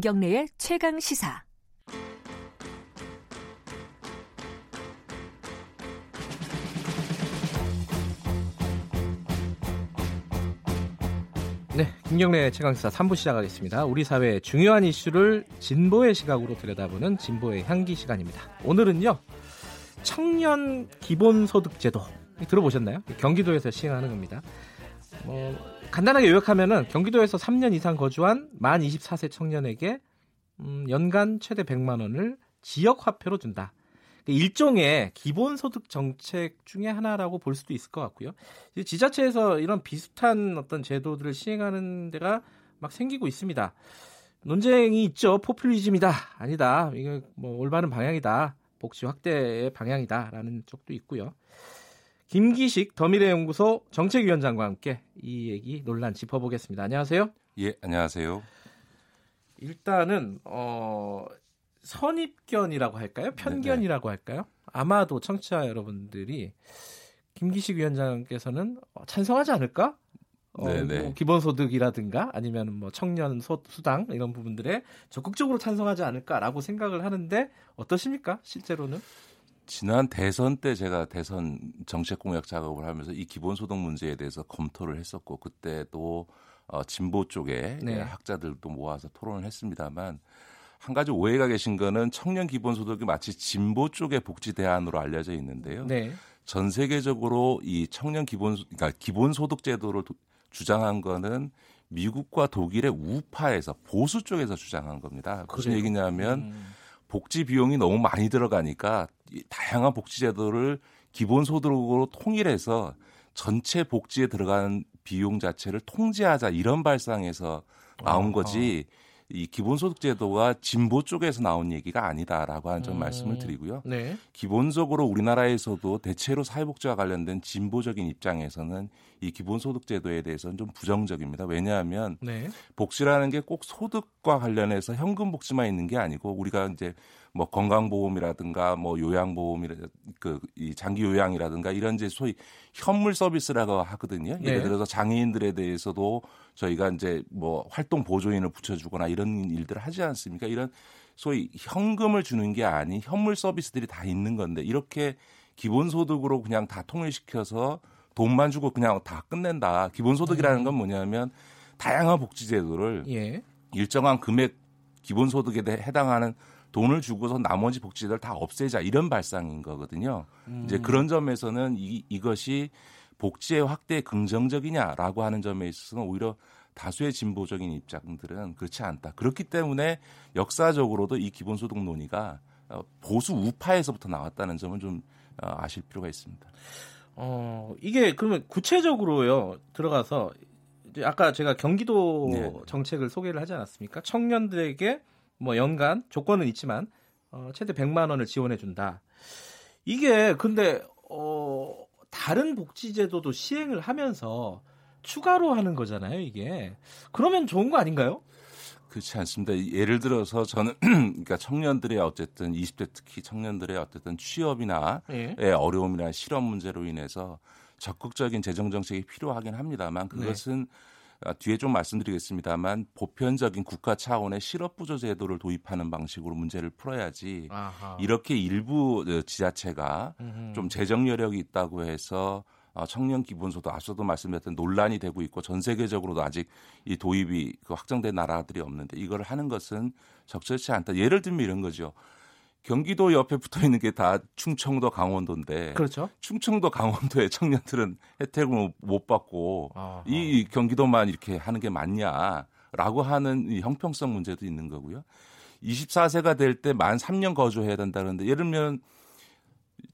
김경래의 최강 시사. 네, 김경래 최강시사 3부 시작하겠습니다. 우리 사회의 중요한 이슈를 진보의 시각으로 들여다보는 진보의 향기 시간입니다. 오늘은요, 청년 기본소득제도 들어보셨나요? 경기도에서 시행하는 겁니다. 뭐 간단하게 요약하면은 경기도에서 3년 이상 거주한 만 24세 청년에게 음, 연간 최대 100만 원을 지역 화폐로 준다. 일종의 기본소득 정책 중에 하나라고 볼 수도 있을 것 같고요. 지자체에서 이런 비슷한 어떤 제도들을 시행하는 데가 막 생기고 있습니다. 논쟁이 있죠. 포퓰리즘이다. 아니다. 이거 뭐 올바른 방향이다. 복지 확대의 방향이다라는 쪽도 있고요. 김기식 더미래연구소 정책위원장과 함께 이 얘기 논란 짚어보겠습니다. 안녕하세요. 예, 안녕하세요. 일단은 어 선입견이라고 할까요? 편견이라고 네네. 할까요? 아마도 청취자 여러분들이 김기식 위원장께서는 어, 찬성하지 않을까? 어, 뭐 기본소득이라든가 아니면 뭐 청년 소, 수당 이런 부분들에 적극적으로 찬성하지 않을까라고 생각을 하는데 어떠십니까? 실제로는? 지난 대선 때 제가 대선 정책 공약 작업을 하면서 이 기본소득 문제에 대해서 검토를 했었고 그때도 어, 진보 쪽에 네. 학자들도 모아서 토론을 했습니다만 한 가지 오해가 계신 거는 청년 기본소득이 마치 진보 쪽의 복지 대안으로 알려져 있는데요. 네. 전 세계적으로 이 청년 기본 그러니까 기본소득 제도를 주장한 거는 미국과 독일의 우파에서 보수 쪽에서 주장한 겁니다. 무슨 얘기냐면 음. 복지 비용이 너무 많이 들어가니까 다양한 복지 제도를 기본 소득으로 통일해서 전체 복지에 들어가는 비용 자체를 통제하자 이런 발상에서 나온 거지 이 기본소득 제도가 진보 쪽에서 나온 얘기가 아니다라고 하는 점 음. 말씀을 드리고요. 네. 기본적으로 우리나라에서도 대체로 사회복지와 관련된 진보적인 입장에서는 이 기본소득 제도에 대해서는 좀 부정적입니다. 왜냐하면 네. 복지라는 게 꼭 소득과 관련해서 현금 복지만 있는 게 아니고 우리가 이제 뭐 건강보험이라든가 뭐 요양보험이라 그이 장기 요양이라든가 이런 이제 소위 현물 서비스라고 하거든요. 예를 네. 들어서 장애인들에 대해서도 저희가 이제 뭐 활동 보조인을 붙여주거나 이런 일들을 하지 않습니까? 이런 소위 현금을 주는 게 아닌 현물 서비스들이 다 있는 건데 이렇게 기본소득으로 그냥 다 통일시켜서 돈만 주고 그냥 다 끝낸다. 기본소득이라는 건 뭐냐면 다양한 복지제도를 예. 일정한 금액 기본소득에 해당하는 돈을 주고서 나머지 복지들 다 없애자 이런 발상인 거거든요. 음. 이제 그런 점에서는 이, 이것이 복지의 확대에 긍정적이냐라고 하는 점에 있어서는 오히려 다수의 진보적인 입장들은 그렇지 않다. 그렇기 때문에 역사적으로도 이 기본소득 논의가 어, 보수 우파에서부터 나왔다는 점을 좀 어, 아실 필요가 있습니다. 어, 이게 그러면 구체적으로요 들어가서 아까 제가 경기도 네. 정책을 소개를 하지 않았습니까? 청년들에게 뭐 연간 조건은 있지만 어, 최대 100만 원을 지원해 준다. 이게 근데 어, 다른 복지제도도 시행을 하면서 추가로 하는 거잖아요, 이게. 그러면 좋은 거 아닌가요? 그렇지 않습니다. 예를 들어서 저는 그러니까 청년들의 어쨌든 20대 특히 청년들의 어쨌든 취업이나 예. 어려움이나 실업 문제로 인해서 적극적인 재정 정책이 필요하긴 합니다만 그것은 네. 아, 뒤에 좀 말씀드리겠습니다만 보편적인 국가 차원의 실업 부조 제도를 도입하는 방식으로 문제를 풀어야지 아하. 이렇게 일부 어, 지자체가 음흠. 좀 재정 여력이 있다고 해서 어, 청년 기본소득 앞서도 말씀드렸던 논란이 되고 있고 전 세계적으로도 아직 이 도입이 그 확정된 나라들이 없는데 이걸 하는 것은 적절치 않다. 예를 들면 이런 거죠. 경기도 옆에 붙어 있는 게 다 충청도 강원도인데 그렇죠. 충청도 강원도의 청년들은 혜택을 못 받고 아하. 이 경기도만 이렇게 하는 게 맞냐라고 하는 이 형평성 문제도 있는 거고요. 24세가 될 때 만 3년 거주해야 된다는데 예를 들면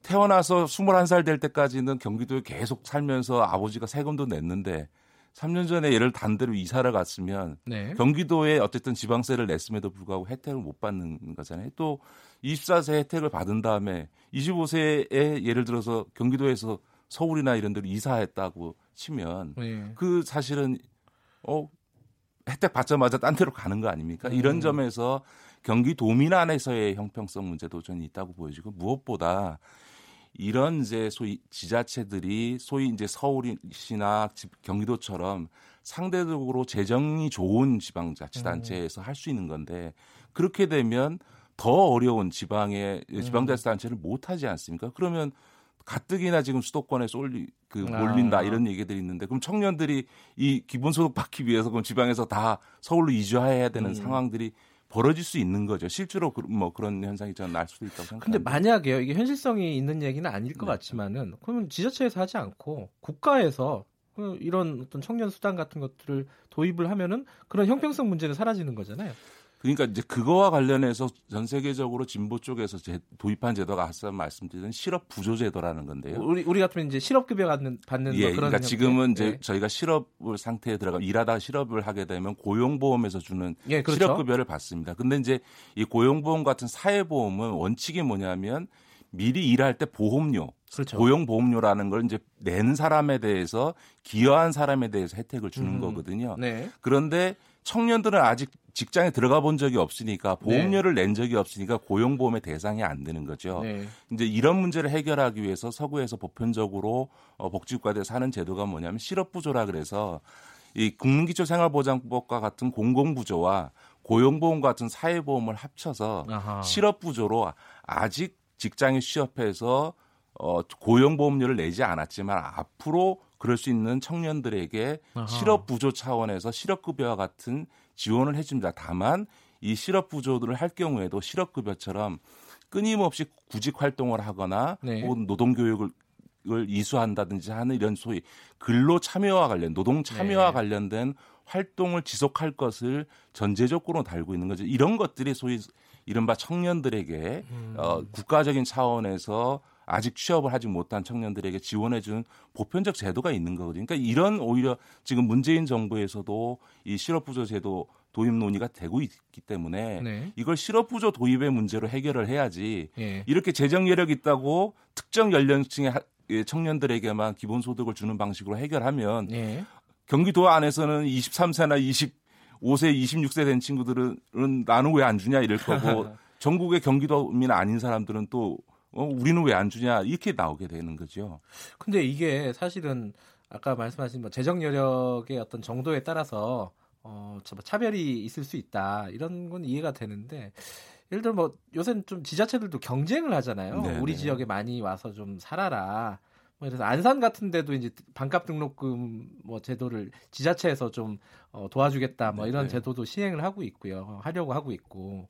태어나서 21살 될 때까지는 경기도에 계속 살면서 아버지가 세금도 냈는데 3년 전에 예를 단대로 이사를 갔으면 네. 경기도에 어쨌든 지방세를 냈음에도 불구하고 혜택을 못 받는 거잖아요. 또 24세 혜택을 받은 다음에 25세에 예를 들어서 경기도에서 서울이나 이런 데로 이사했다고 치면 네. 그 사실은 어 혜택 받자마자 딴 데로 가는 거 아닙니까? 음. 이런 점에서 경기도민 안에서의 형평성 문제도 저는 있다고 보여지고 무엇보다 이런 이제 소위 지자체들이 소위 이제 서울시나 경기도처럼 상대적으로 재정이 좋은 지방자치단체에서 할수 있는 건데 그렇게 되면 더 어려운 지방의 지방자치단체를 못 하지 않습니까? 그러면 가뜩이나 지금 수도권에 쏠리 그 몰린다 아. 이런 얘기들이 있는데 그럼 청년들이 이 기본소득 받기 위해서 그럼 지방에서 다 서울로 이주해야 되는 음. 상황들이 벌어질 수 있는 거죠. 실제로 그, 뭐 그런 현상이 저는 날 수도 있다고 생각합니다. 근데 만약에요. 이게 현실성이 있는 얘기는 아닐 것 네. 같지만은 그러면 지자체에서 하지 않고 국가에서 그 이런 어떤 청년 수당 같은 것들을 도입을 하면은 그런 형평성 문제는 사라지는 거잖아요. 그러니까 이제 그거와 관련해서 전 세계적으로 진보 쪽에서 제, 도입한 제도가 아까 말씀드린 실업 부조 제도라는 건데요. 우리 우리 같으면 이제 실업 급여 받는 받는 예, 그런 그러니까 지금은 이제 예. 저희가 실업 상태에 들어가 일하다 실업을 하게 되면 고용보험에서 주는 예, 그렇죠. 실업 급여를 받습니다. 근데 이제 이 고용보험 같은 사회보험은 원칙이 뭐냐면 미리 일할 때 보험료, 그렇죠. 고용보험료라는 걸 이제 낸 사람에 대해서 기여한 사람에 대해서 혜택을 주는 음. 거거든요. 네. 그런데 청년들은 아직 직장에 들어가 본 적이 없으니까 보험료를 네. 낸 적이 없으니까 고용보험의 대상이 안 되는 거죠. 네. 이제 이런 문제를 해결하기 위해서 서구에서 보편적으로 어, 복지국가에서 하는 제도가 뭐냐면 실업부조라 그래서 이 국민기초생활보장법과 같은 공공부조와 고용보험 같은 사회보험을 합쳐서 아하. 실업부조로 아직 직장에 취업해서 어, 고용보험료를 내지 않았지만 앞으로 그럴 수 있는 청년들에게 아하. 실업 부조 차원에서 실업 급여와 같은 지원을 해줍니다. 다만 이 실업 부조들을 할 경우에도 실업 급여처럼 끊임없이 구직 활동을 하거나 네. 혹은 노동 교육을 을 이수한다든지 하는 이런 소위 근로 참여와 관련 노동 참여와 네. 관련된 활동을 지속할 것을 전제조건으로 달고 있는 거죠. 이런 것들이 소위 이른바 청년들에게 음. 어, 국가적인 차원에서 아직 취업을 하지 못한 청년들에게 지원해 주는 보편적 제도가 있는 거거든요. 그러니까 이런 오히려 지금 문재인 정부에서도 이 실업부조 제도 도입 논의가 되고 있기 때문에 네. 이걸 실업부조 도입의 문제로 해결을 해야지 네. 이렇게 재정 여력 있다고 특정 연령층의 예, 청년들에게만 기본소득을 주는 방식으로 해결하면 네. 경기도 안에서는 23세나 25세, 26세 된 친구들은 나는 왜 안 주냐 이럴 거고 전국의 경기도민 아닌 사람들은 또 어, 우리는 왜 안 주냐 이렇게 나오게 되는 거죠. 근데 이게 사실은 아까 말씀하신 뭐 재정 여력의 어떤 정도에 따라서 어, 뭐 차별이 있을 수 있다 이런 건 이해가 되는데 예를 들어 뭐 요새는 좀 지자체들도 경쟁을 하잖아요. 네네. 우리 네. 지역에 많이 와서 좀 살아라. 뭐 그래서 안산 같은 데도 이제 반값 등록금 뭐 제도를 지자체에서 좀 어, 도와주겠다 뭐 이런 네네. 제도도 시행을 하고 있고요. 하려고 하고 있고.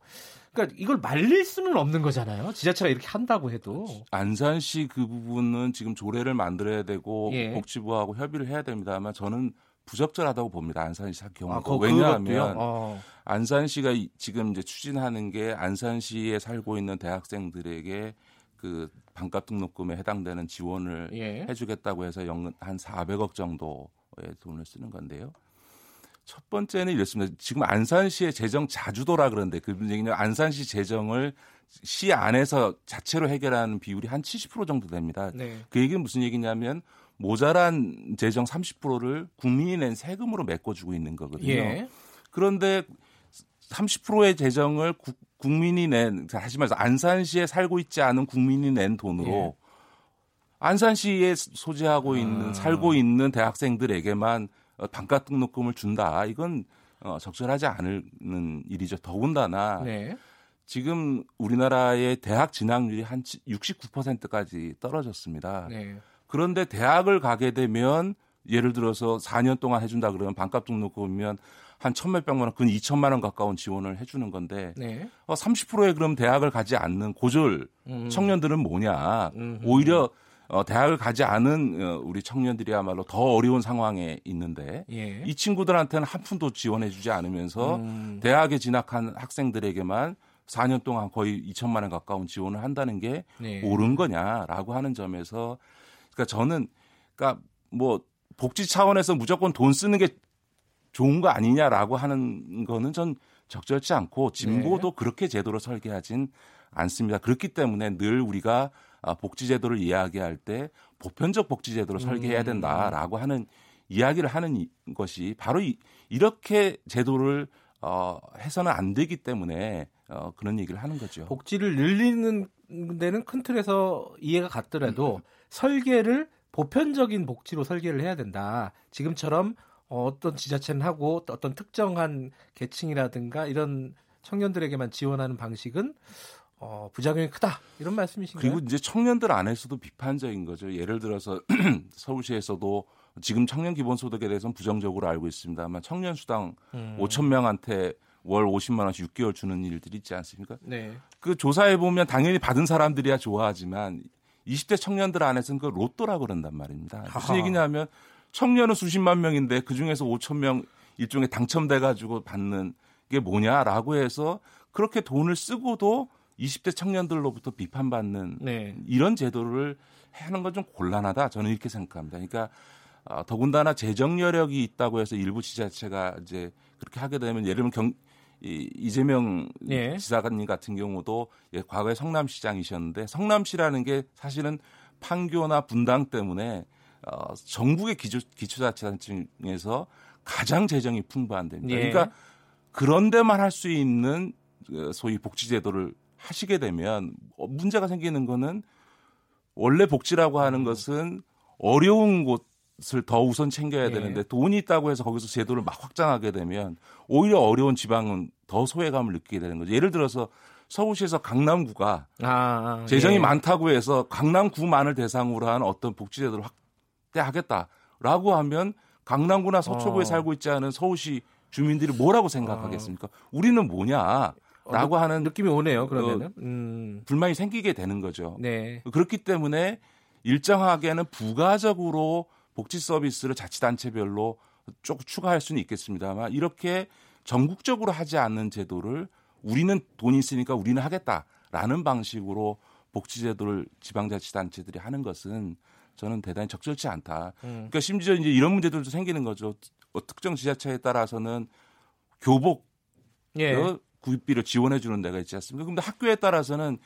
그러니까 이걸 말릴 수는 없는 거잖아요. 지자체가 이렇게 한다고 해도. 안산시 그 부분은 지금 조례를 만들어야 되고 예. 복지부하고 협의를 해야 됩니다만 저는 부적절하다고 봅니다. 안산시 경우가 아, 왜냐하면 어. 안산시가 지금 이제 추진하는 게 안산시에 살고 있는 대학생들에게 그 반값 등록금에 해당되는 지원을 예. 해주겠다고 해서 연간 한 400억 정도의 돈을 쓰는 건데요. 첫 번째는 이랬습니다. 지금 안산시의 재정 자주도라 그러는데 그 얘기는 안산시 재정을 시 안에서 자체로 해결하는 비율이 한 70% 정도 됩니다. 네. 그 얘기는 무슨 얘기냐면 모자란 재정 30%를 국민이 낸 세금으로 메꿔주고 있는 거거든요. 예. 그런데 30%의 재정을 국, 국민이 낸, 다시 말해서 안산시에 살고 있지 않은 국민이 낸 돈으로 예. 안산시에 소재하고 있는, 아. 살고 있는 대학생들에게만 반값 등록금을 준다. 이건 어, 적절하지 않은 일이죠. 더군다나 네. 지금 우리나라의 대학 진학률이 한 69%까지 떨어졌습니다. 네. 그런데 대학을 가게 되면 예를 들어서 4년 동안 해준다 그러면 반값 등록금이면 한 천몇백만 원, 근 2천만 원 가까운 지원을 해주는 건데 네. 어, 30%의 그럼 대학을 가지 않는 고졸 음. 청년들은 뭐냐? 음. 오히려 어, 대학을 가지 않은 어, 우리 청년들이야말로 더 어려운 상황에 있는데 예. 이 친구들한테는 한 푼도 지원해주지 않으면서 음. 대학에 진학한 학생들에게만 4년 동안 거의 2천만 원 가까운 지원을 한다는 게 네. 옳은 거냐라고 하는 점에서 그러니까 저는 그러니까 뭐 복지 차원에서 무조건 돈 쓰는 게 좋은 거 아니냐라고 하는 거는 전 적절치 않고 진보도 네. 그렇게 제도로 설계하진 않습니다. 그렇기 때문에 늘 우리가 아, 복지제도를 이야기할 때 보편적 복지제도로 설계해야 음. 된다라고 하는 이야기를 하는 것이 바로 이, 이렇게 제도를 어, 해서는 안 되기 때문에 어, 그런 얘기를 하는 거죠. 복지를 늘리는 데는 큰 틀에서 이해가 갔더라도 설계를 보편적인 복지로 설계를 해야 된다. 지금처럼 어떤 지자체는 하고 어떤 특정한 계층이라든가 이런 청년들에게만 지원하는 방식은 어, 부작용이 크다 이런 말씀이신가요? 그리고 이제 청년들 안에서도 비판적인 거죠. 예를 들어서 서울시에서도 지금 청년 기본소득에 대해서는 부정적으로 알고 있습니다만 청년 수당 음. 5천 명한테 월 50만 원씩 6개월 주는 일들이 있지 않습니까? 네. 그 조사해 보면 당연히 받은 사람들이야 좋아하지만 20대 청년들 안에서는 그 로또라 그런단 말입니다. 하하. 무슨 얘기냐면 청년은 수십만 명인데 그 중에서 5천 명 일종의 당첨돼 가지고 받는 게 뭐냐라고 해서 그렇게 돈을 쓰고도 20대 청년들로부터 비판받는 네. 이런 제도를 하는 건 좀 곤란하다 저는 이렇게 생각합니다. 그러니까 어, 더군다나 재정 여력이 있다고 해서 일부 지자체가 이제 그렇게 하게 되면 예를 들면 경, 이, 이재명 예. 지사님 같은 경우도 예, 과거에 성남시장이셨는데 성남시라는 게 사실은 판교나 분당 때문에 어, 전국의 기초, 기초자치단체 중에서 가장 재정이 풍부한 데입니다. 예. 그러니까 그런 데만 할 수 있는 그 소위 복지제도를 하시게 되면 어, 문제가 생기는 거는 원래 복지라고 하는 음. 것은 어려운 곳것 을더 우선 챙겨야 예. 되는데 돈이 있다고 해서 거기서 제도를 막 확장하게 되면 오히려 어려운 지방은 더 소외감을 느끼게 되는 거죠. 예를 들어서 서울시에서 강남구가 아, 아, 재정이 예. 많다고 해서 강남구만을 대상으로 한 어떤 복지제도를 확대하겠다라고 하면 강남구나 서초구에 어. 살고 있지 않은 서울시 주민들이 뭐라고 생각하겠습니까? 어. 우리는 뭐냐? 라고 어, 하는 느낌이 오네요. 그러면은 음. 불만이 생기게 되는 거죠. 네. 그렇기 때문에 일정하게는 부가적으로 복지 서비스를 자치단체별로 쭉 추가할 수는 있겠습니다만 이렇게 전국적으로 하지 않는 제도를 우리는 돈이 있으니까 우리는 하겠다라는 방식으로 복지제도를 지방자치단체들이 하는 것은 저는 대단히 적절치 않다. 음. 그러니까 심지어 이제 이런 문제들도 생기는 거죠. 어, 특정 지자체에 따라서는 교복 예. 구입비를 지원해 주는 데가 있지 않습니까? 근데 학교에 따라서는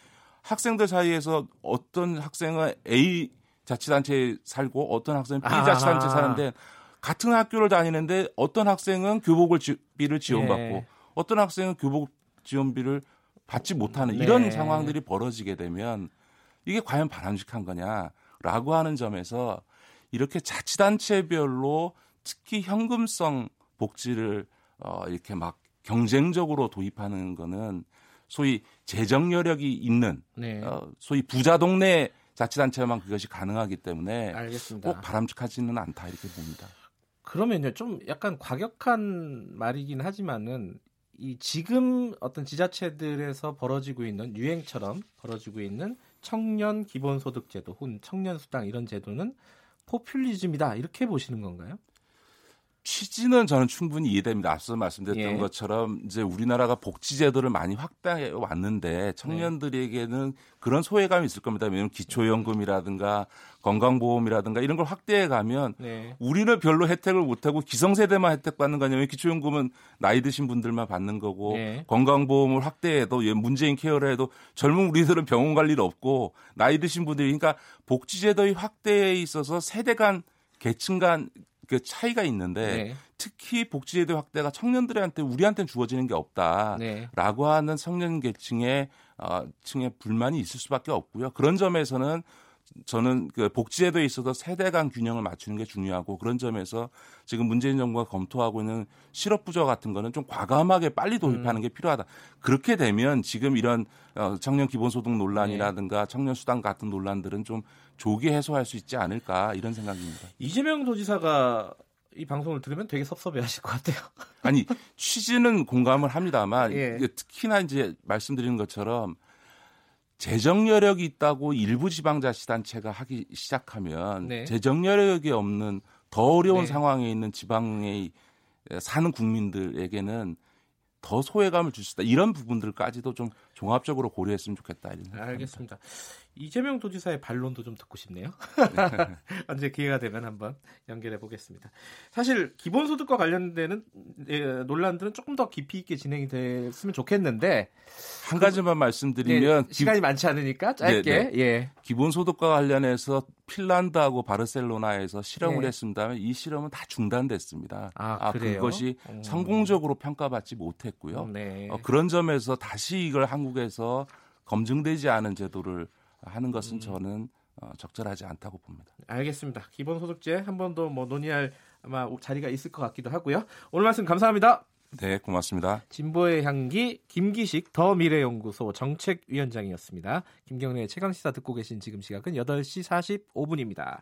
학생들 사이에서 어떤 학생은 A 자치단체에 살고 어떤 학생은 비자치단체 에 사는데 같은 학교를 다니는데 어떤 학생은 교복을 지, 비를 지원받고 예. 어떤 학생은 교복 지원비를 받지 못하는 네. 이런 상황들이 벌어지게 되면 이게 과연 바람직한 거냐라고 하는 점에서 이렇게 자치단체별로 특히 현금성 복지를 어, 이렇게 막 경쟁적으로 도입하는 거는 소위 재정 여력이 있는 네. 어, 소위 부자 동네 자치단체만 그것이 가능하기 때문에 알겠습니다. 꼭 바람직하지는 않다 이렇게 봅니다. 그러면요, 좀 약간 과격한 말이긴 하지만은 이 지금 어떤 지자체들에서 벌어지고 있는 유행처럼 벌어지고 있는 청년 기본소득제도 혹은 청년 수당 이런 제도는 포퓰리즘이다 이렇게 보시는 건가요? 취지는 저는 충분히 이해됩니다. 앞서 말씀드렸던 예. 것처럼 이제 우리나라가 복지 제도를 많이 확대해 왔는데 청년들에게는 그런 소외감이 있을 겁니다. 왜냐하면 기초연금이라든가 건강보험이라든가 이런 걸 확대해 가면 네. 우리는 별로 혜택을 못하고 기성세대만 혜택 받는 거냐면 기초연금은 나이 드신 분들만 받는 거고 네. 건강보험을 확대해도 문재인 케어를 해도 젊은 우리들은 병원 갈 일 없고 나이 드신 분들이 그러니까 복지제도의 확대에 있어서 세대 간 계층 간 그 차이가 있는데 네. 특히 복지제도 확대가 청년들한테 우리한테는 주어지는 게 없다라고 네. 하는 청년 계층의 어, 층의 불만이 있을 수밖에 없고요. 그런 점에서는 저는 그 복지제도에 있어서 세대 간 균형을 맞추는 게 중요하고 그런 점에서 지금 문재인 정부가 검토하고 있는 실업 부조 같은 거는 좀 과감하게 빨리 도입하는 음. 게 필요하다. 그렇게 되면 지금 이런 어, 청년 기본소득 논란이라든가 네. 청년 수당 같은 논란들은 좀 조기 해소할 수 있지 않을까 이런 생각입니다. 이재명 도지사가 이 방송을 들으면 되게 섭섭해하실 것 같아요. 아니 취지는 공감을 합니다만 예. 특히나 이제 말씀드리는 것처럼 재정 여력이 있다고 일부 지방 자치단체가 하기 시작하면 네. 재정 여력이 없는 더 어려운 네. 상황에 있는 지방에 사는 국민들에게는 더 소외감을 줄 수 있다. 이런 부분들까지도 좀 종합적으로 고려했으면 좋겠다. 이런 알겠습니다. 이재명 도지사의 반론도 좀 듣고 싶네요. 언제 기회가 되면 한번 연결해 보겠습니다. 사실 기본소득과 관련되는 예, 논란들은 조금 더 깊이 있게 진행이 됐으면 좋겠는데 한 가지만 말씀드리면 네, 시간이 많지 않으니까 짧게 네, 네. 예. 기본소득과 관련해서 핀란드하고 바르셀로나에서 실험을 네. 했습니다만 이 실험은 다 중단됐습니다. 아, 아 그것이 음. 성공적으로 평가받지 못했고요. 네. 어, 그런 점에서 다시 이걸 한국에서 검증되지 않은 제도를 하는 것은 음. 저는 어, 적절하지 않다고 봅니다. 알겠습니다. 기본소득제 한 번 더 뭐 논의할 아마 자리가 있을 것 같기도 하고요. 오늘 말씀 감사합니다. 네, 고맙습니다. 진보의 향기 김기식 더 미래연구소 정책위원장이었습니다. 김경래 최강 시사 듣고 계신 지금 시각은 8시 45분입니다.